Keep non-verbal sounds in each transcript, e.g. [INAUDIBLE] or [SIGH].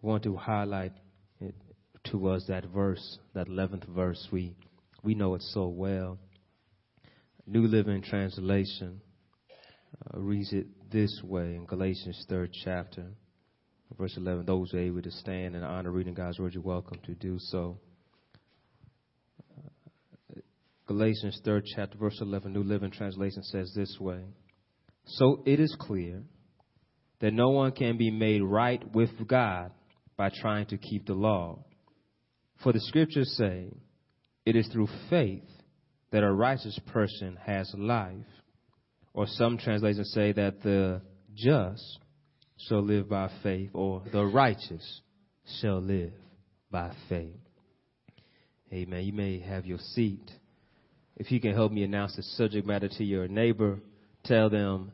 Want to highlight to us that verse, that 11th verse. We, we know it so well. New Living Translation uh, reads it this way in Galatians 3rd chapter, verse 11. Those who are able to stand and honor reading God's word, you're welcome to do so. Uh, Galatians 3rd chapter, verse 11, New Living Translation says this way. So it is clear that no one can be made right with God by trying to keep the law. For the scriptures say, it is through faith that a righteous person has life. Or some translations say that the just shall live by faith, or the righteous shall live by faith. Amen. You may have your seat. If you can help me announce the subject matter to your neighbor, tell them,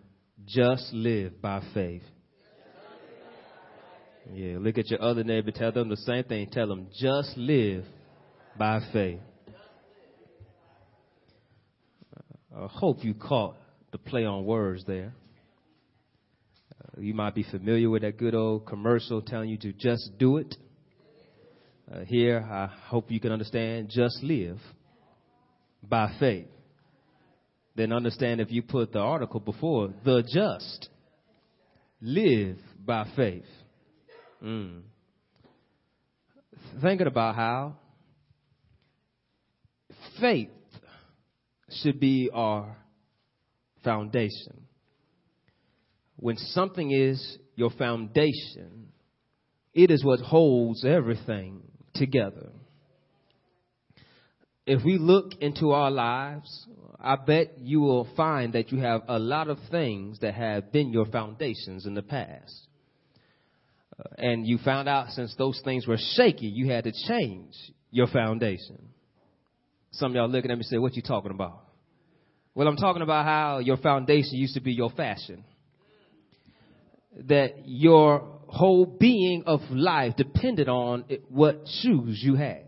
just live by faith. Yeah, look at your other neighbor, tell them the same thing. Tell them, just live by faith. I hope you caught the play on words there. Uh, you might be familiar with that good old commercial telling you to just do it. Uh, here, I hope you can understand just live by faith. Then understand if you put the article before the just live by faith. Mm. Thinking about how faith should be our foundation. When something is your foundation, it is what holds everything together. If we look into our lives, I bet you will find that you have a lot of things that have been your foundations in the past. And you found out since those things were shaky, you had to change your foundation. Some of y'all looking at me say, what you talking about? Well, I'm talking about how your foundation used to be your fashion. That your whole being of life depended on what shoes you had.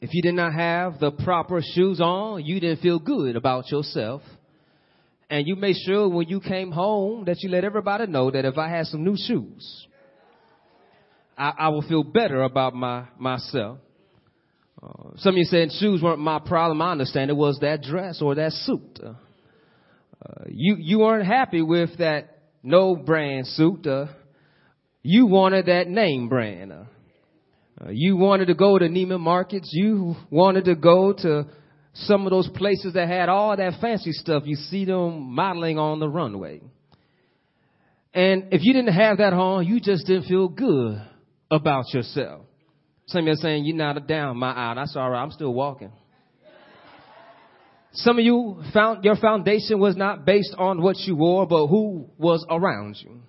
If you did not have the proper shoes on, you didn't feel good about yourself. And you made sure when you came home that you let everybody know that if I had some new shoes, I, I feel better about my myself. Uh, some of you said shoes weren't my problem. I understand it was that dress or that suit. Uh, you you weren't happy with that no brand suit. Uh, you wanted that name brand. Uh, uh, you wanted to go to Neiman Marcus. You wanted to go to some of those places that had all that fancy stuff. You see them modeling on the runway. And if you didn't have that on, you just didn't feel good about yourself. Some of you are saying, you're not down my aisle. That's all right. I'm still walking. Some of you found your foundation was not based on what you wore, but who was around you.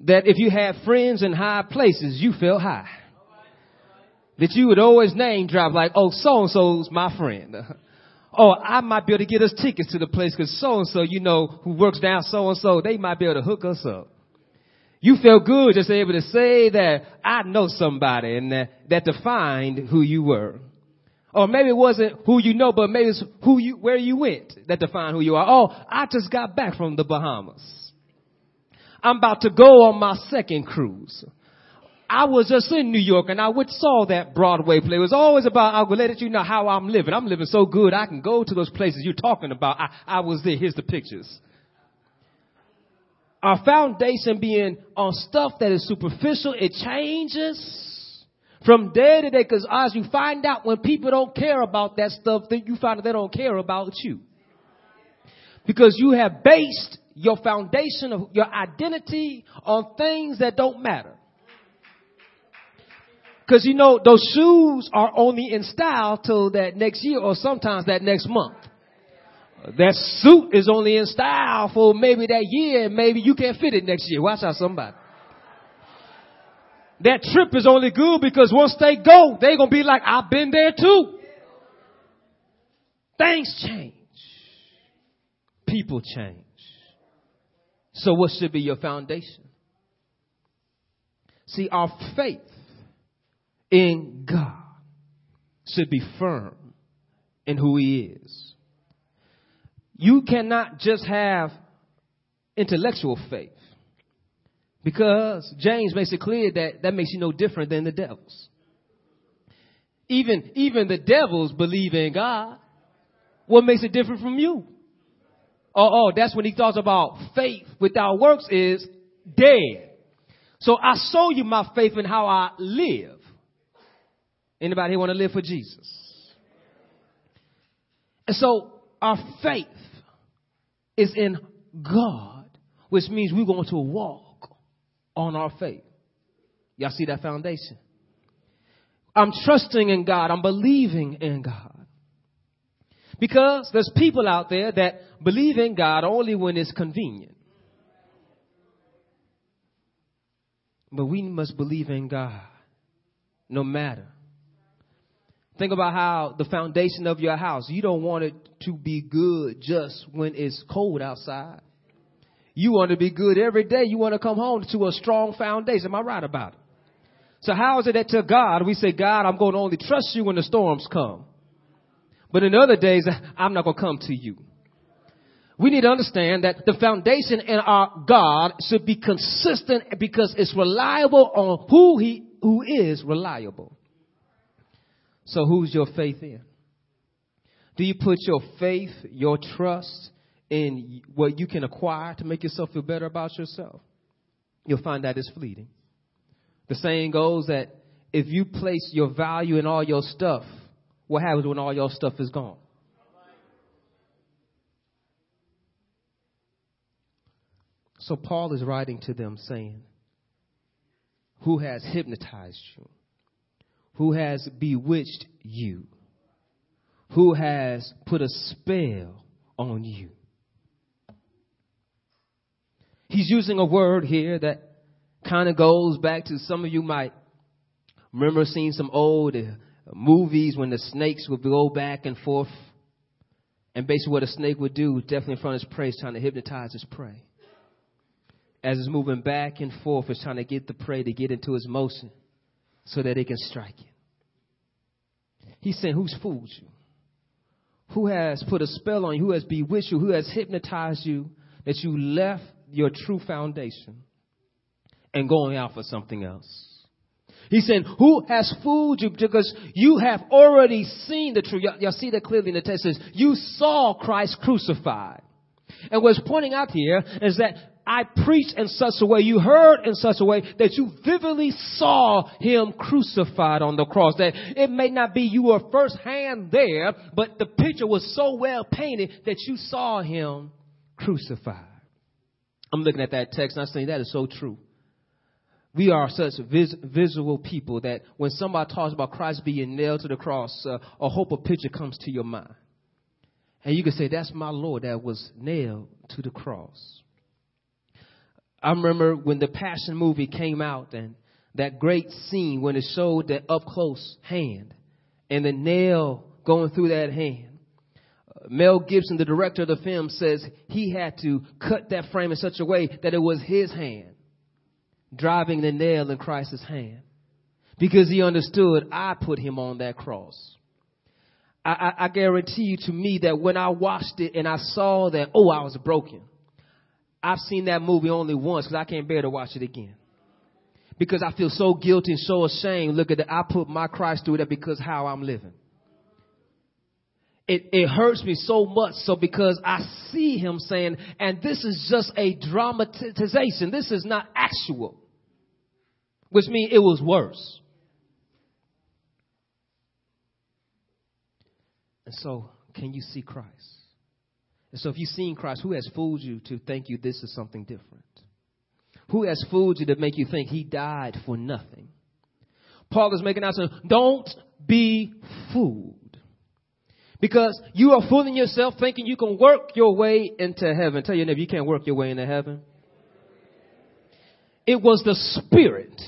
That if you had friends in high places, you felt high. That you would always name drop like, oh, so and so's my friend. [LAUGHS] oh, I might be able to get us tickets to the place because so and so, you know, who works down so and so, they might be able to hook us up. You felt good just able to say that I know somebody and that, that defined who you were. Or maybe it wasn't who you know, but maybe it's who you, where you went that defined who you are. Oh, I just got back from the Bahamas. I'm about to go on my second cruise. I was just in New York and I went saw that Broadway play. It was always about, I'll let you know how I'm living. I'm living so good I can go to those places you're talking about. I, I was there. Here's the pictures our foundation being on stuff that is superficial, it changes from day to day because as you find out when people don't care about that stuff, then you find that they don't care about you. Because you have based your foundation of your identity on things that don't matter. Because you know, those shoes are only in style till that next year or sometimes that next month. That suit is only in style for maybe that year and maybe you can't fit it next year. Watch out somebody. That trip is only good because once they go, they're to be like, I've been there too. Things change. People change. So what should be your foundation? See, our faith in God should be firm in who He is. You cannot just have intellectual faith, Because James makes it clear that that makes you no different than the devils. Even, even the devils believe in God. What makes it different from you? Oh, oh, that's when he talks about faith without works is dead. So I show you my faith in how I live. Anybody want to live for Jesus? And so our faith is in God, which means we're going to walk on our faith. Y'all see that foundation? I'm trusting in God. I'm believing in God. Because there's people out there that believe in God only when it's convenient. But we must believe in God no matter. Think about how the foundation of your house, you don't want it to be good just when it's cold outside. You want to be good every day. You want to come home to a strong foundation. Am I right about it? So how is it that to God we say, God, I'm going to only trust you when the storms come. But in other days, [LAUGHS] I'm not going to come to you. We need to understand that the foundation in our God should be consistent because it's reliable on who he, who is reliable. So who's your faith in? Do you put your faith, your trust in what you can acquire to make yourself feel better about yourself? You'll find that it's fleeting. The saying goes that if you place your value in all your stuff, what happens when all your stuff is gone? So Paul is writing to them saying, Who has hypnotized you? Who has bewitched you? Who has put a spell on you? He's using a word here that kind of goes back to some of you might remember seeing some old uh, movies when the snakes would go back and forth. And basically, what a snake would do, definitely in front of his prey, is trying to hypnotize his prey. As it's moving back and forth, it's trying to get the prey to get into his motion so that they can strike you. He's saying, Who's fooled you? Who has put a spell on you? Who has bewitched you? Who has hypnotized you that you left your true foundation and going out for something else. He said, who has fooled you because you have already seen the truth. Y'all, y'all see that clearly in the text says, you saw Christ crucified. And what's pointing out here is that I preached in such a way, you heard in such a way that you vividly saw him crucified on the cross. That it may not be you were first hand there, but the picture was so well painted that you saw him crucified. I'm looking at that text and I'm saying that is so true. We are such vis- visual people that when somebody talks about Christ being nailed to the cross, uh, a hope a picture comes to your mind. And you can say, That's my Lord that was nailed to the cross. I remember when the Passion movie came out and that great scene when it showed that up close hand and the nail going through that hand. Uh, Mel Gibson, the director of the film, says he had to cut that frame in such a way that it was his hand driving the nail in Christ's hand because he understood I put him on that cross. I, I, I, guarantee you to me that when I watched it and I saw that, oh, I was broken. I've seen that movie only once because I can't bear to watch it again. Because I feel so guilty and so ashamed. Look at that. I put my Christ through that because how I'm living. It, it hurts me so much so because I see him saying, and this is just a dramatization. This is not actual. Which means it was worse. And so, can you see Christ? And so, if you've seen Christ, who has fooled you to think you this is something different? Who has fooled you to make you think he died for nothing? Paul is making out saying, don't be fooled. Because you are fooling yourself thinking you can work your way into heaven. Tell your neighbor, you can't work your way into heaven. It was the Spirit.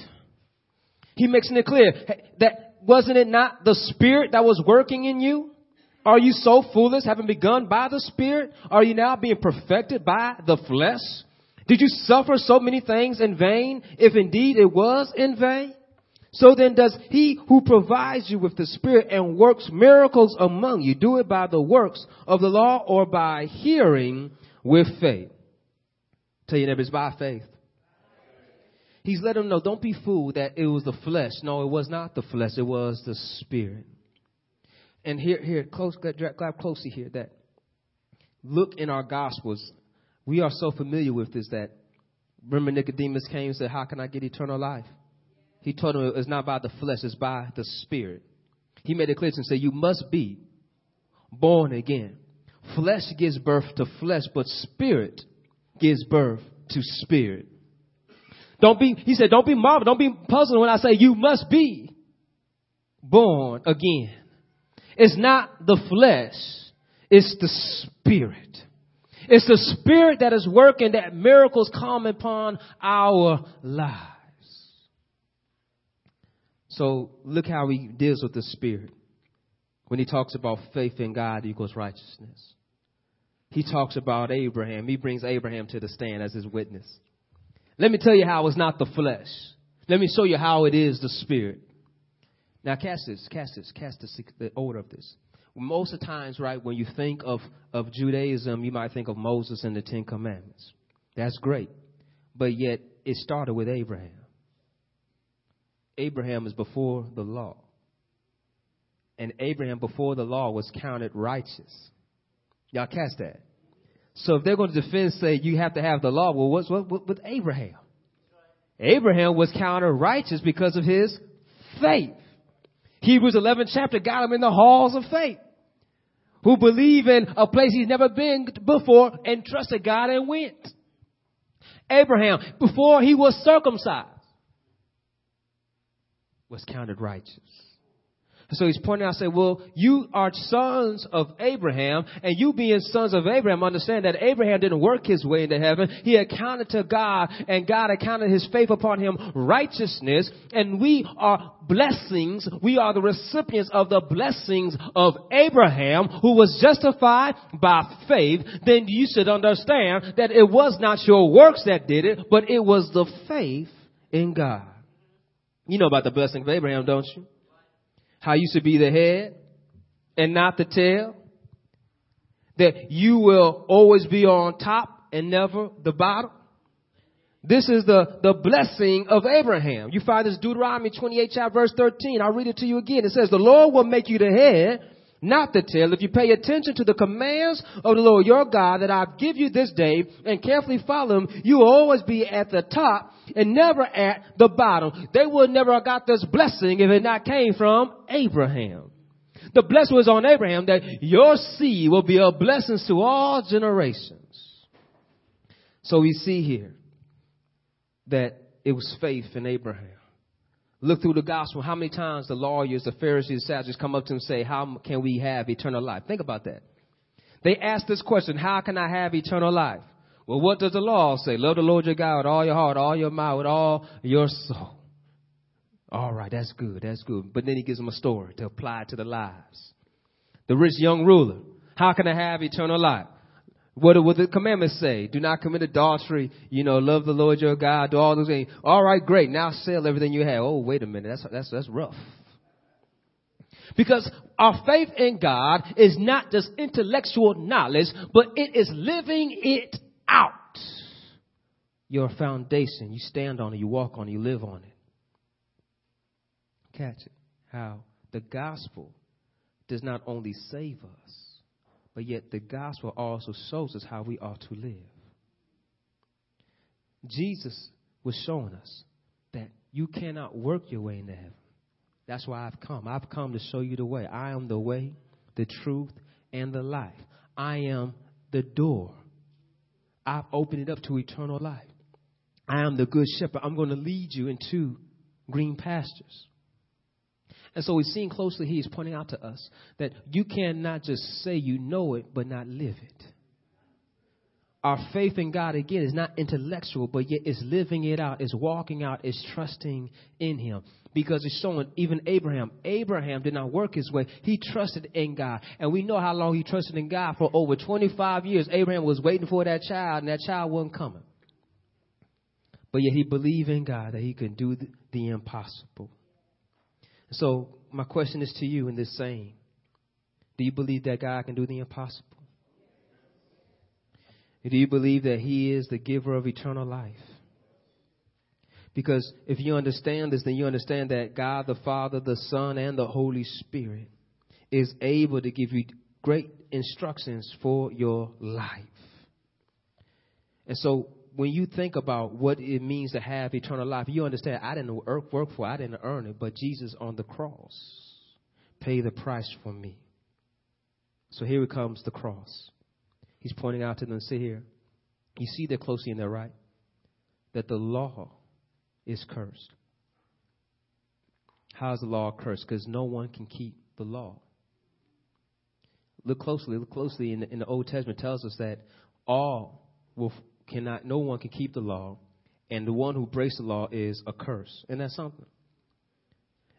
He makes it clear that wasn't it not the Spirit that was working in you? Are you so foolish, having begun by the Spirit? Are you now being perfected by the flesh? Did you suffer so many things in vain, if indeed it was in vain? So then does he who provides you with the Spirit and works miracles among you do it by the works of the law or by hearing with faith? Tell your neighbors by faith. He's letting them know, don't be fooled that it was the flesh. No, it was not the flesh. It was the spirit. And here, here, close, grab closely here that look in our gospels. We are so familiar with this that remember Nicodemus came and said, how can I get eternal life? He told him it's not by the flesh, it's by the spirit. He made it clear and said, you must be born again. Flesh gives birth to flesh, but spirit gives birth to spirit. Don't be, he said, don't be marveled, don't be puzzled when I say you must be born again. It's not the flesh, it's the spirit. It's the spirit that is working that miracles come upon our lives. So look how he deals with the spirit. When he talks about faith in God equals righteousness. He talks about Abraham. He brings Abraham to the stand as his witness. Let me tell you how it's not the flesh. Let me show you how it is the spirit. Now, cast this, cast this, cast the order of this. Most of the times, right, when you think of, of Judaism, you might think of Moses and the Ten Commandments. That's great. But yet, it started with Abraham. Abraham is before the law. And Abraham, before the law, was counted righteous. Y'all catch that? So if they're going to defend, say you have to have the law, well, what's what, what with Abraham? Abraham was counted righteous because of his faith. Hebrews 11 chapter got him in the halls of faith. Who believe in a place he's never been before and trusted God and went. Abraham, before he was circumcised, was counted righteous. So he's pointing out, say, well, you are sons of Abraham, and you being sons of Abraham, understand that Abraham didn't work his way into heaven. He accounted to God, and God accounted his faith upon him righteousness, and we are blessings. We are the recipients of the blessings of Abraham, who was justified by faith. Then you should understand that it was not your works that did it, but it was the faith in God. You know about the blessing of Abraham, don't you? How you should be the head and not the tail. That you will always be on top and never the bottom. This is the, the blessing of Abraham. You find this Deuteronomy 28 chapter verse 13. I'll read it to you again. It says, the Lord will make you the head, not the tail. If you pay attention to the commands of the Lord your God that I give you this day and carefully follow them, you will always be at the top and never at the bottom. They would never have got this blessing if it not came from Abraham. The blessing was on Abraham that your seed will be a blessing to all generations. So we see here that it was faith in Abraham. Look through the gospel. How many times the lawyers, the Pharisees, the Sadducees come up to him and say, how can we have eternal life? Think about that. They ask this question, how can I have eternal life? Well, what does the law say? Love the Lord your God with all your heart, all your mind, with all your soul. All right, that's good, that's good. But then he gives them a story to apply to the lives. The rich young ruler. How can I have eternal life? What do the commandments say? Do not commit adultery. You know, love the Lord your God. Do all those things. All right, great. Now sell everything you have. Oh, wait a minute. That's that's that's rough. Because our faith in God is not just intellectual knowledge, but it is living it out. Your foundation. You stand on it, you walk on it, you live on it. Catch it. How the gospel does not only save us, but yet the gospel also shows us how we ought to live. Jesus was showing us that you cannot work your way into heaven. That's why I've come. I've come to show you the way. I am the way, the truth, and the life. I am the door. I've opened it up to eternal life. I am the good shepherd. I'm going to lead you into green pastures. And so he's seeing closely, he's pointing out to us that you cannot just say you know it, but not live it. Our faith in God, again, is not intellectual, but yet it's living it out, it's walking out, it's trusting in Him. Because it's showing even Abraham. Abraham did not work his way. He trusted in God. And we know how long he trusted in God. For over 25 years, Abraham was waiting for that child, and that child wasn't coming. But yet he believed in God that he could do the impossible. So, my question is to you in this saying Do you believe that God can do the impossible? Do you believe that He is the giver of eternal life? Because if you understand this, then you understand that God the Father, the Son, and the Holy Spirit is able to give you great instructions for your life. And so when you think about what it means to have eternal life, you understand I didn't work for it, I didn't earn it, but Jesus on the cross paid the price for me. So here it comes the cross. He's pointing out to them, see here. You see that closely in there, right? That the law is cursed. How is the law cursed? Because no one can keep the law. Look closely, look closely in the, in the Old Testament it tells us that all will cannot, no one can keep the law, and the one who breaks the law is a curse. And that's something.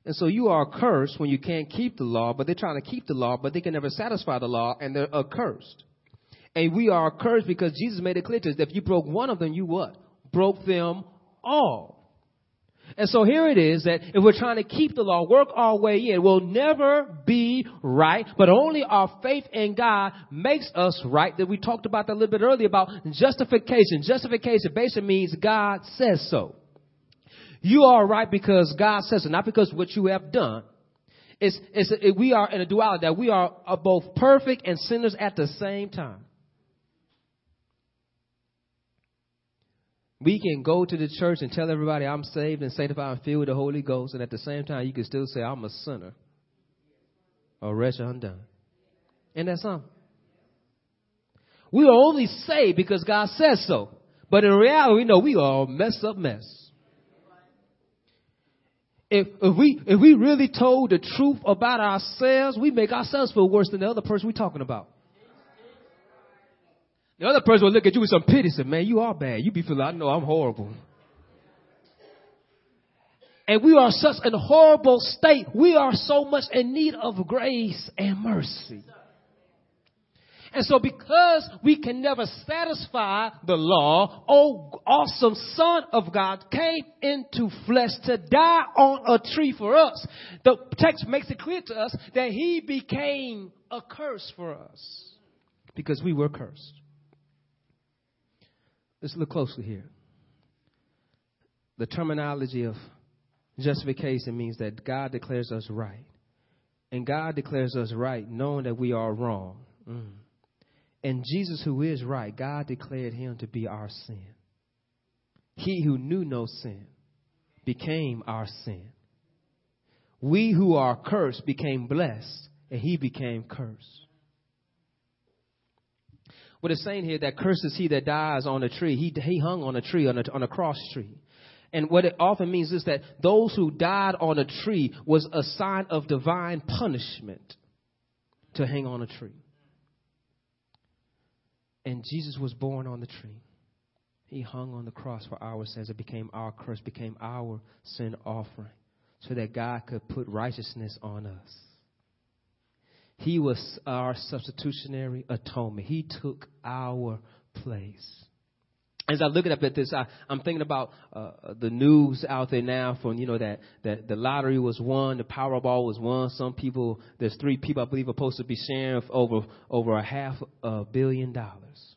And so you are cursed when you can't keep the law, but they're trying to keep the law, but they can never satisfy the law, and they're accursed. And we are cursed because Jesus made it clear to us that if you broke one of them, you what? Broke them all. And so here it is that if we're trying to keep the law, work our way in, we'll never be right, but only our faith in God makes us right. That we talked about that a little bit earlier about justification. Justification basically means God says so. You are right because God says so, not because what you have done. It's, it's, it, we are in a duality that we are both perfect and sinners at the same time. We can go to the church and tell everybody I'm saved and sanctified and filled with the Holy Ghost, and at the same time, you can still say I'm a sinner, a wretch undone. And that's something. We are only saved because God says so. But in reality, we know we are a messed up mess. If, if we if we really told the truth about ourselves, we make ourselves feel worse than the other person we're talking about. The other person will look at you with some pity say, man, you are bad. You be feeling, I know I'm horrible. And we are such a horrible state. We are so much in need of grace and mercy. And so because we can never satisfy the law, oh awesome son of God came into flesh to die on a tree for us. The text makes it clear to us that he became a curse for us because we were cursed. Let's look closely here. The terminology of justification means that God declares us right. And God declares us right knowing that we are wrong. Mm. And Jesus, who is right, God declared him to be our sin. He who knew no sin became our sin. We who are cursed became blessed, and he became cursed. What it's saying here that curses he that dies on a tree. He, he hung on a tree, on a, on a cross tree. And what it often means is that those who died on a tree was a sign of divine punishment to hang on a tree. And Jesus was born on the tree. He hung on the cross for our sins. It became our curse, became our sin offering, so that God could put righteousness on us. He was our substitutionary atonement. He took our place. As I look up at this, I, am thinking about uh, the news out there now from, you know, that, that the lottery was won, the Powerball was won. Some people, there's three people I believe are supposed to be sharing over, over a half a billion dollars.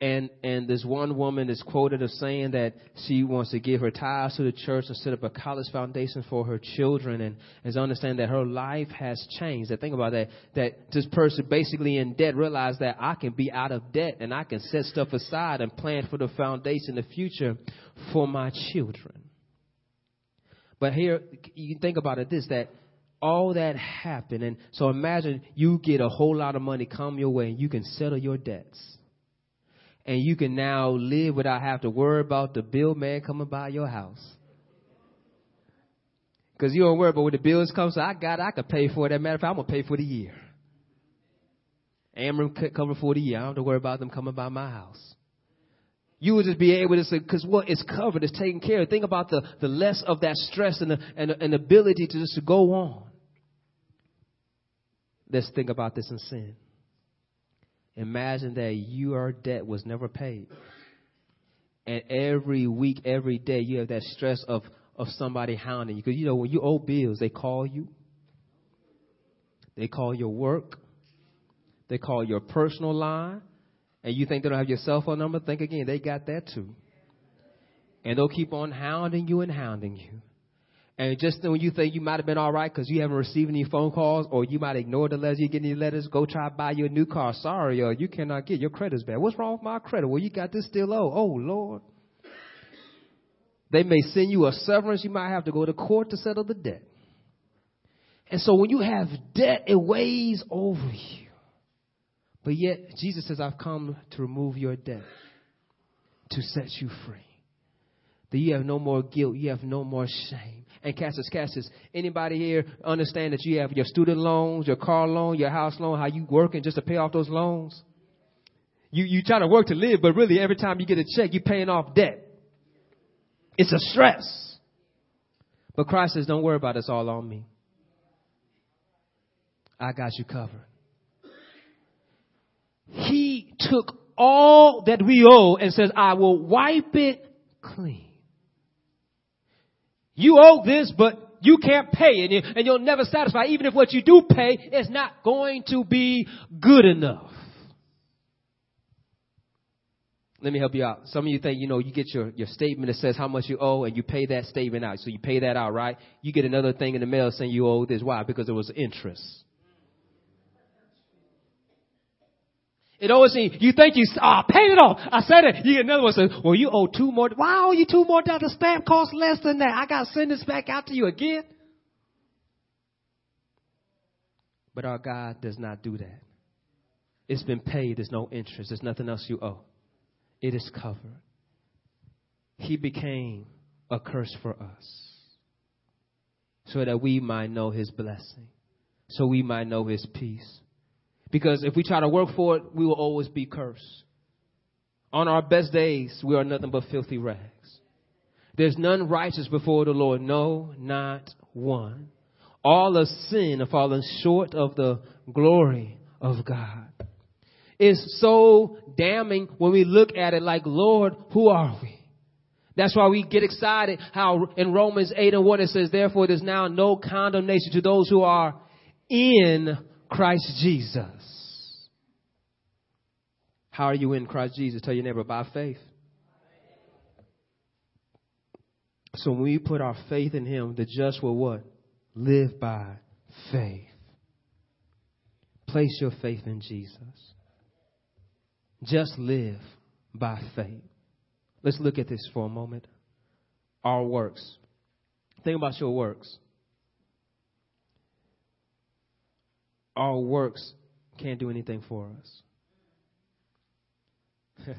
And and this one woman is quoted as saying that she wants to give her tithes to the church and set up a college foundation for her children and as understand that her life has changed. That think about that that this person basically in debt realized that I can be out of debt and I can set stuff aside and plan for the foundation, the future for my children. But here you think about it this that all that happened and so imagine you get a whole lot of money come your way and you can settle your debts and you can now live without having to worry about the bill man coming by your house. Because you don't worry about when the bills come, so I got I could pay for it. As a matter of fact, I'm to pay for the year. Amram cover for the year. I don't have to worry about them coming by my house. You would just be able to say, because what is covered is taken care of. Think about the, the less of that stress and the, and, the, and the ability to just to go on. Let's think about this in sin. Imagine that your debt was never paid. And every week, every day, you have that stress of, of somebody hounding you. Because, you know, when you owe bills, they call you. They call your work. They call your personal line. And you think they don't have your cell phone number? Think again. They got that too. And they'll keep on hounding you and hounding you. And just when you think you might have been all right because you haven't received any phone calls or you might ignore the letters, you get any letters, go try to buy you a new car. Sorry, uh, you cannot get your credit's bad. What's wrong with my credit? Well, you got this still low. Oh, Lord. They may send you a severance. You might have to go to court to settle the debt. And so when you have debt, it weighs over you. But yet, Jesus says, I've come to remove your debt, to set you free. That you have no more guilt, you have no more shame. And Cassius, Cassius, anybody here understand that you have your student loans, your car loan, your house loan, how you working just to pay off those loans? You, you try to work to live, but really every time you get a check, you're paying off debt. It's a stress. But Christ says, don't worry about it. It's all on me. I got you covered. He took all that we owe and says, I will wipe it clean. You owe this, but you can't pay it and you'll never satisfy. Even if what you do pay is not going to be good enough. Let me help you out. Some of you think, you know, you get your, your statement that says how much you owe and you pay that statement out. So you pay that out, right? You get another thing in the mail saying you owe this. Why? Because there was interest. It always seems, you think you, ah, paid it off. I said it. You get another one says, well, you owe two more. Why owe you two more dollars? The stamp costs less than that. I got to send this back out to you again. But our God does not do that. It's been paid. There's no interest. There's nothing else you owe. It is covered. He became a curse for us so that we might know his blessing, so we might know his peace. Because if we try to work for it, we will always be cursed. On our best days, we are nothing but filthy rags. There's none righteous before the Lord. No, not one. All of sin have fallen short of the glory of God. It's so damning when we look at it like, Lord, who are we? That's why we get excited how in Romans 8 and 1 it says, therefore there's now no condemnation to those who are in Christ Jesus. How are you in Christ Jesus? Tell your neighbor by faith. So when we put our faith in Him, the just will what? Live by faith. Place your faith in Jesus. Just live by faith. Let's look at this for a moment. Our works. Think about your works. Our works can't do anything for us. [LAUGHS]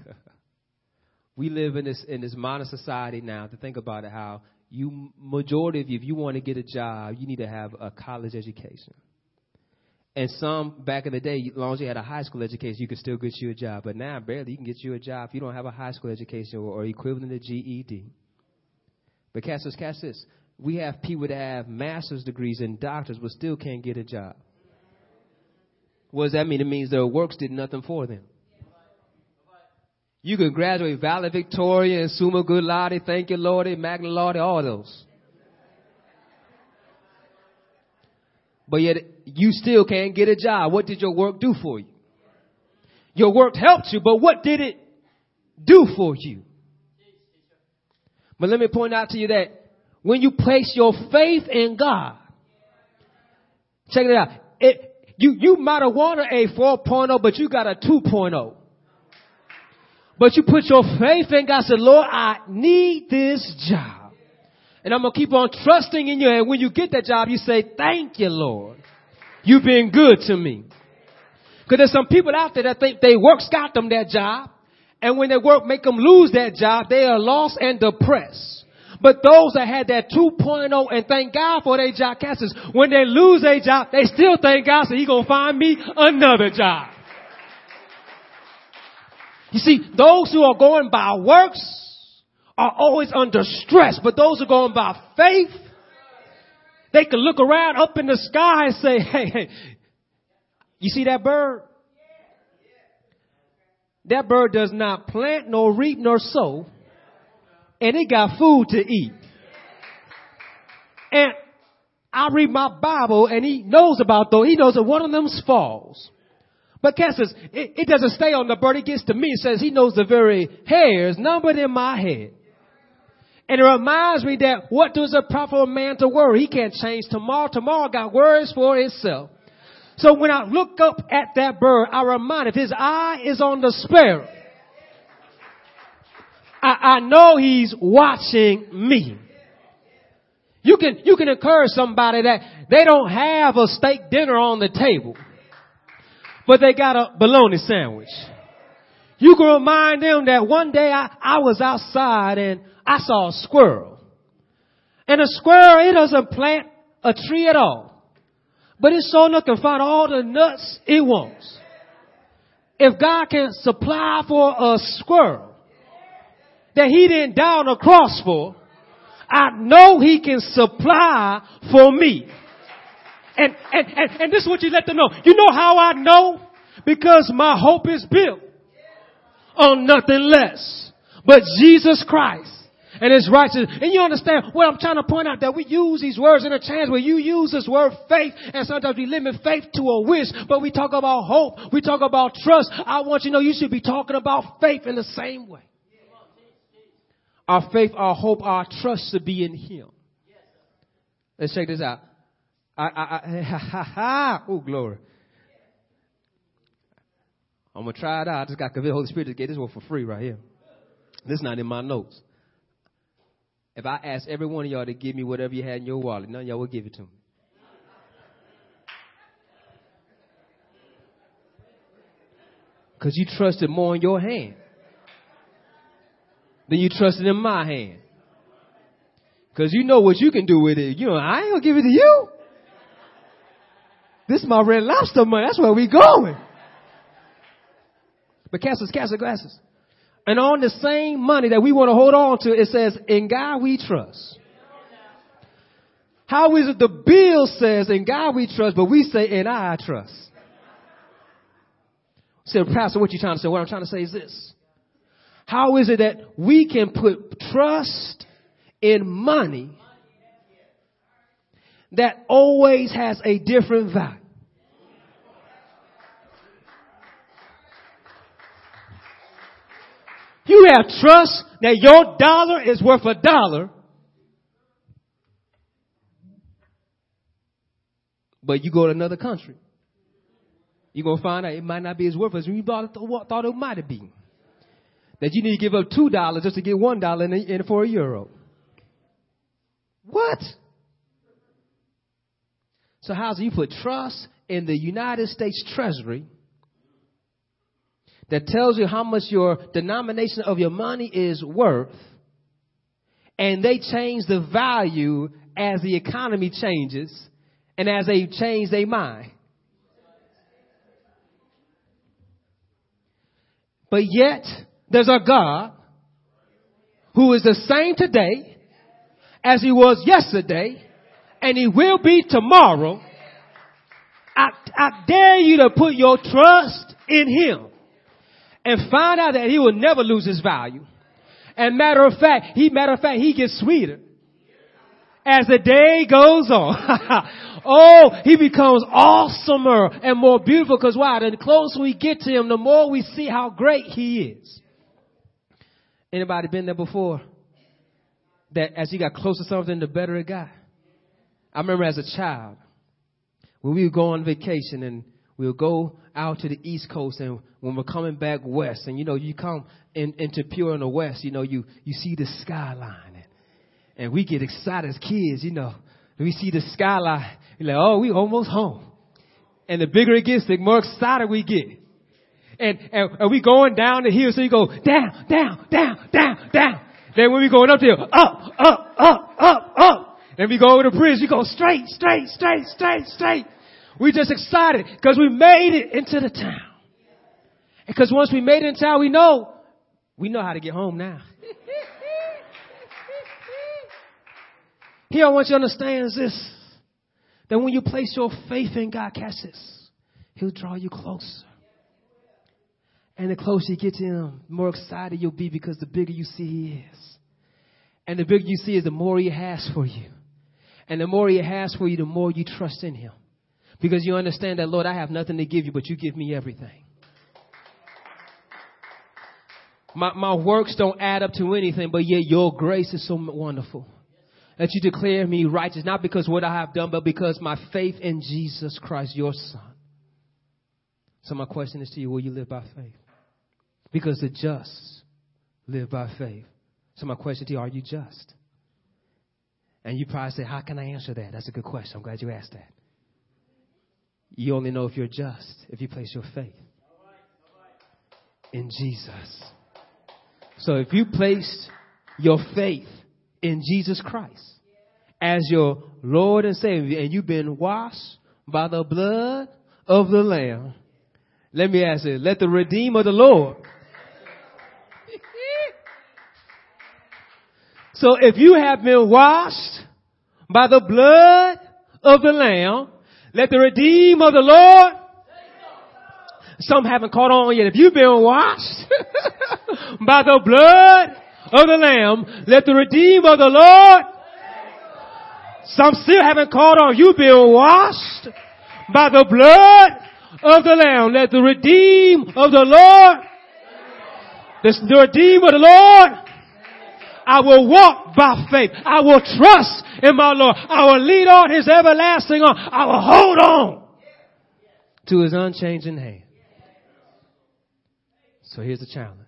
we live in this in this modern society now to think about it how you majority of you if you want to get a job you need to have a college education and some back in the day, as long as you had a high school education, you could still get you a job. But now, barely you can get you a job if you don't have a high school education or, or equivalent to GED. But catch this, catch this. We have people that have master's degrees and doctors but still can't get a job. What does that mean? It means their works did nothing for them. You can graduate valedictorian, summa cum laude, thank you, Lord, magna laude, all those. but yet you still can't get a job. What did your work do for you? Your work helped you, but what did it do for you? But let me point out to you that when you place your faith in God, check it out. It, you, you might have wanted a 4.0, but you got a 2.0. But you put your faith in God, said, Lord, I need this job. And I'm going to keep on trusting in you. And when you get that job, you say, thank you, Lord. You've been good to me. Because there's some people out there that think they work's got them that job. And when their work make them lose that job, they are lost and depressed. But those that had that 2.0 and thank God for their job casters, when they lose a job, they still thank God so he gonna find me another job. You see, those who are going by works are always under stress, but those who are going by faith, they can look around up in the sky and say, hey, hey, you see that bird? That bird does not plant, nor reap, nor sow, and it got food to eat. And I read my Bible and he knows about those. He knows that one of them falls. But Cat says, it, it doesn't stay on the bird. It gets to me. It says he knows the very hairs numbered in my head. And it reminds me that what does a profit man to worry? He can't change tomorrow. Tomorrow got worries for itself. So when I look up at that bird, I remind if his eye is on the sparrow, I, I know he's watching me. You can, you can encourage somebody that they don't have a steak dinner on the table, but they got a bologna sandwich. You can remind them that one day I, I was outside and I saw a squirrel. And a squirrel, it doesn't plant a tree at all. But it's so enough can find all the nuts it wants. If God can supply for a squirrel that he didn't die on the cross for, I know he can supply for me. And, and, and, and this is what you let them know. You know how I know? Because my hope is built on nothing less but Jesus Christ and his righteousness. And you understand what I'm trying to point out that we use these words in a chance where you use this word faith and sometimes we limit faith to a wish, but we talk about hope. We talk about trust. I want you to know you should be talking about faith in the same way. Our faith, our hope, our trust to be in Him. Let's check this out. I, I, I, ha, ha, ha. Oh, glory. I'm gonna try it out. I just got convinced the Holy Spirit to get this one for free right here. This is not in my notes. If I ask every one of y'all to give me whatever you had in your wallet, none of y'all will give it to me. Because you trusted more in your hand than you trusted in my hand. Because you know what you can do with it. You know, I ain't gonna give it to you. This is my red lobster money. That's where we going. But cast cast glasses. And on the same money that we want to hold on to, it says, in God we trust. How is it the bill says, in God we trust, but we say, in I trust? Say, Pastor, what you trying to say? What I'm trying to say is this. How is it that we can put trust in money that always has a different value? You have trust that your dollar is worth a dollar. But you go to another country. You're going to find out it might not be as worth as you thought, thought it might have been. That you need to give up two dollars just to get one dollar in, in for a euro. What? So how's you put trust in the United States Treasury that tells you how much your denomination of your money is worth, and they change the value as the economy changes and as they change their mind. But yet, there's a God who is the same today as he was yesterday, and he will be tomorrow. I, I dare you to put your trust in him and find out that he will never lose his value. And matter of fact, he, matter of fact, he gets sweeter as the day goes on. [LAUGHS] oh, he becomes awesomer and more beautiful because why? The closer we get to him, the more we see how great he is. Anybody been there before? That as you got closer to something, the better it got. I remember as a child, when we would go on vacation and we'll go out to the East Coast, and when we're coming back west, and you know, you come in, into Pure in the West, you know, you, you see the skyline, and, and we get excited as kids, you know. We see the skyline, you're like, oh, we almost home. And the bigger it gets, the more excited we get. And, and, and we going down the hill, so you go down, down, down, down, down. Then when we going up there, up, up, up, up, up. Then we go over the bridge, we go straight, straight, straight, straight, straight. We're just excited because we made it into the town. Because once we made it in town, we know, we know how to get home now. [LAUGHS] Here I want you to understand is this, that when you place your faith in God, catch this, He'll draw you closer. And the closer you get to Him, the more excited you'll be because the bigger you see He is. And the bigger you see is the more He has for you. And the more He has for you, the more you trust in Him. Because you understand that, Lord, I have nothing to give you, but you give me everything. My, my works don't add up to anything, but yet your grace is so wonderful. That you declare me righteous, not because what I have done, but because my faith in Jesus Christ, your son. So my question is to you, will you live by faith? Because the just live by faith. So my question to you, are you just? And you probably say, how can I answer that? That's a good question. I'm glad you asked that. You only know if you're just if you place your faith in Jesus. So if you placed your faith in Jesus Christ as your Lord and Savior and you've been washed by the blood of the Lamb, let me ask you, let the Redeemer of the Lord. So if you have been washed by the blood of the Lamb, let the Redeemer of the Lord some haven't caught on yet. If you've been washed [LAUGHS] by the blood of the Lamb, let the Redeemer of the Lord. Some still haven't caught on. You've been washed by the blood of the Lamb. Let the Redeemer of the Lord. The, Redeemer of the Lord. I will walk by faith. I will trust in my Lord. I will lean on His everlasting arm. I will hold on to His unchanging hand. So here's the challenge.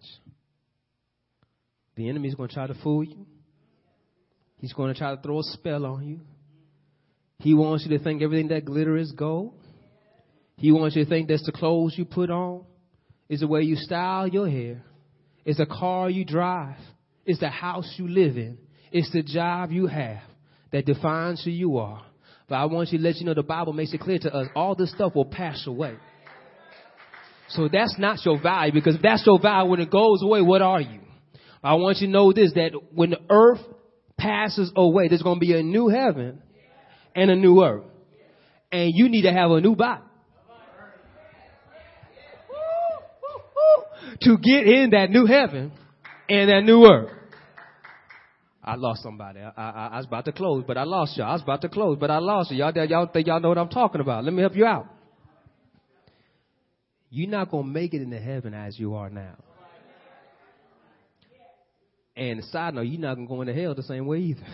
The enemy is going to try to fool you. He's going to try to throw a spell on you. He wants you to think everything that glitter is gold. He wants you to think that's the clothes you put on, is the way you style your hair, is the car you drive, is the house you live in, it's the job you have that defines who you are. But I want you to let you know the Bible makes it clear to us all this stuff will pass away. So that's not your value because if that's your value when it goes away, what are you? I want you to know this, that when the earth passes away, there's going to be a new heaven and a new earth. And you need to have a new body. To get in that new heaven and that new earth. I lost somebody. I, I, I was about to close, but I lost y'all. I was about to close, but I lost you. Y'all, y'all think y'all know what I'm talking about. Let me help you out. You're not going to make it into heaven as you are now. And side note, you're not going to go into hell the same way either. [LAUGHS]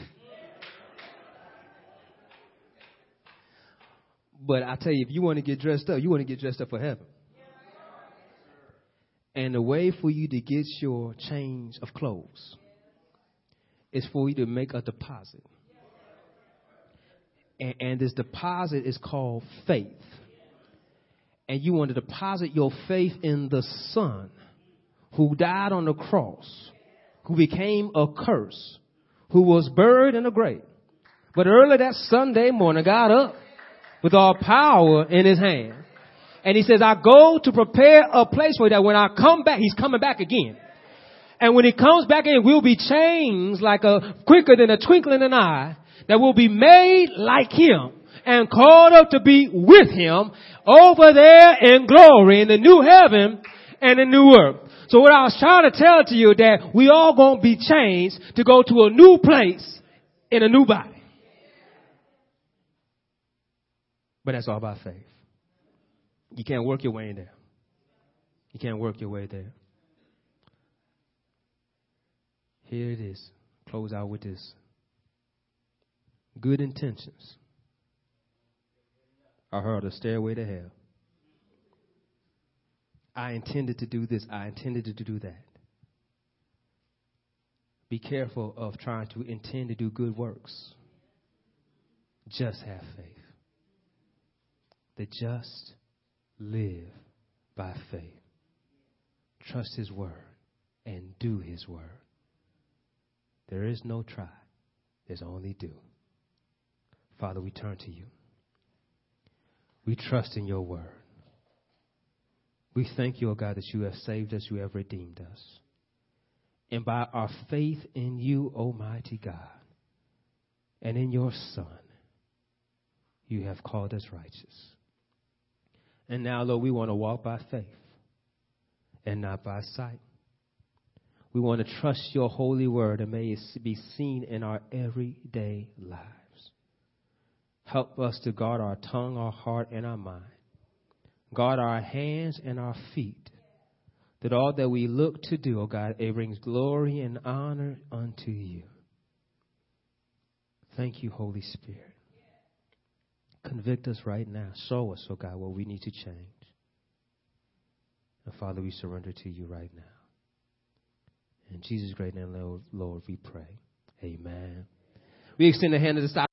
But I tell you, if you want to get dressed up, you want to get dressed up for heaven. And the way for you to get your change of clothes is for you to make a deposit. And, and this deposit is called faith and you want to deposit your faith in the Son who died on the cross, who became a curse, who was buried in a grave. But early that Sunday morning, got up with all power in his hand. And he says, I go to prepare a place for you that when I come back, he's coming back again. And when he comes back in, we'll be changed like a quicker than a twinkling an eye that will be made like him and called up to be with him over there in glory in the new heaven and the new earth. So what I was trying to tell to you that we all gonna be changed to go to a new place in a new body. But that's all about faith. You can't work your way in there. You can't work your way there. Here it is. Close out with this. Good intentions I heard a stairway to hell. I intended to do this. I intended to do that. Be careful of trying to intend to do good works. Just have faith. The just live by faith. Trust His word and do His word. There is no try, there's only do. Father, we turn to you. We trust in your word. We thank you, O God, that you have saved us, you have redeemed us. And by our faith in you, Almighty God, and in your Son, you have called us righteous. And now, Lord, we want to walk by faith and not by sight. We want to trust your holy word and may it be seen in our everyday lives. Help us to guard our tongue, our heart, and our mind. Guard our hands and our feet that all that we look to do, oh God, it brings glory and honor unto you. Thank you, Holy Spirit. Convict us right now. Show us, oh God, what we need to change. And Father, we surrender to you right now. In Jesus' great name, Lord, we pray. Amen. We extend the hand of the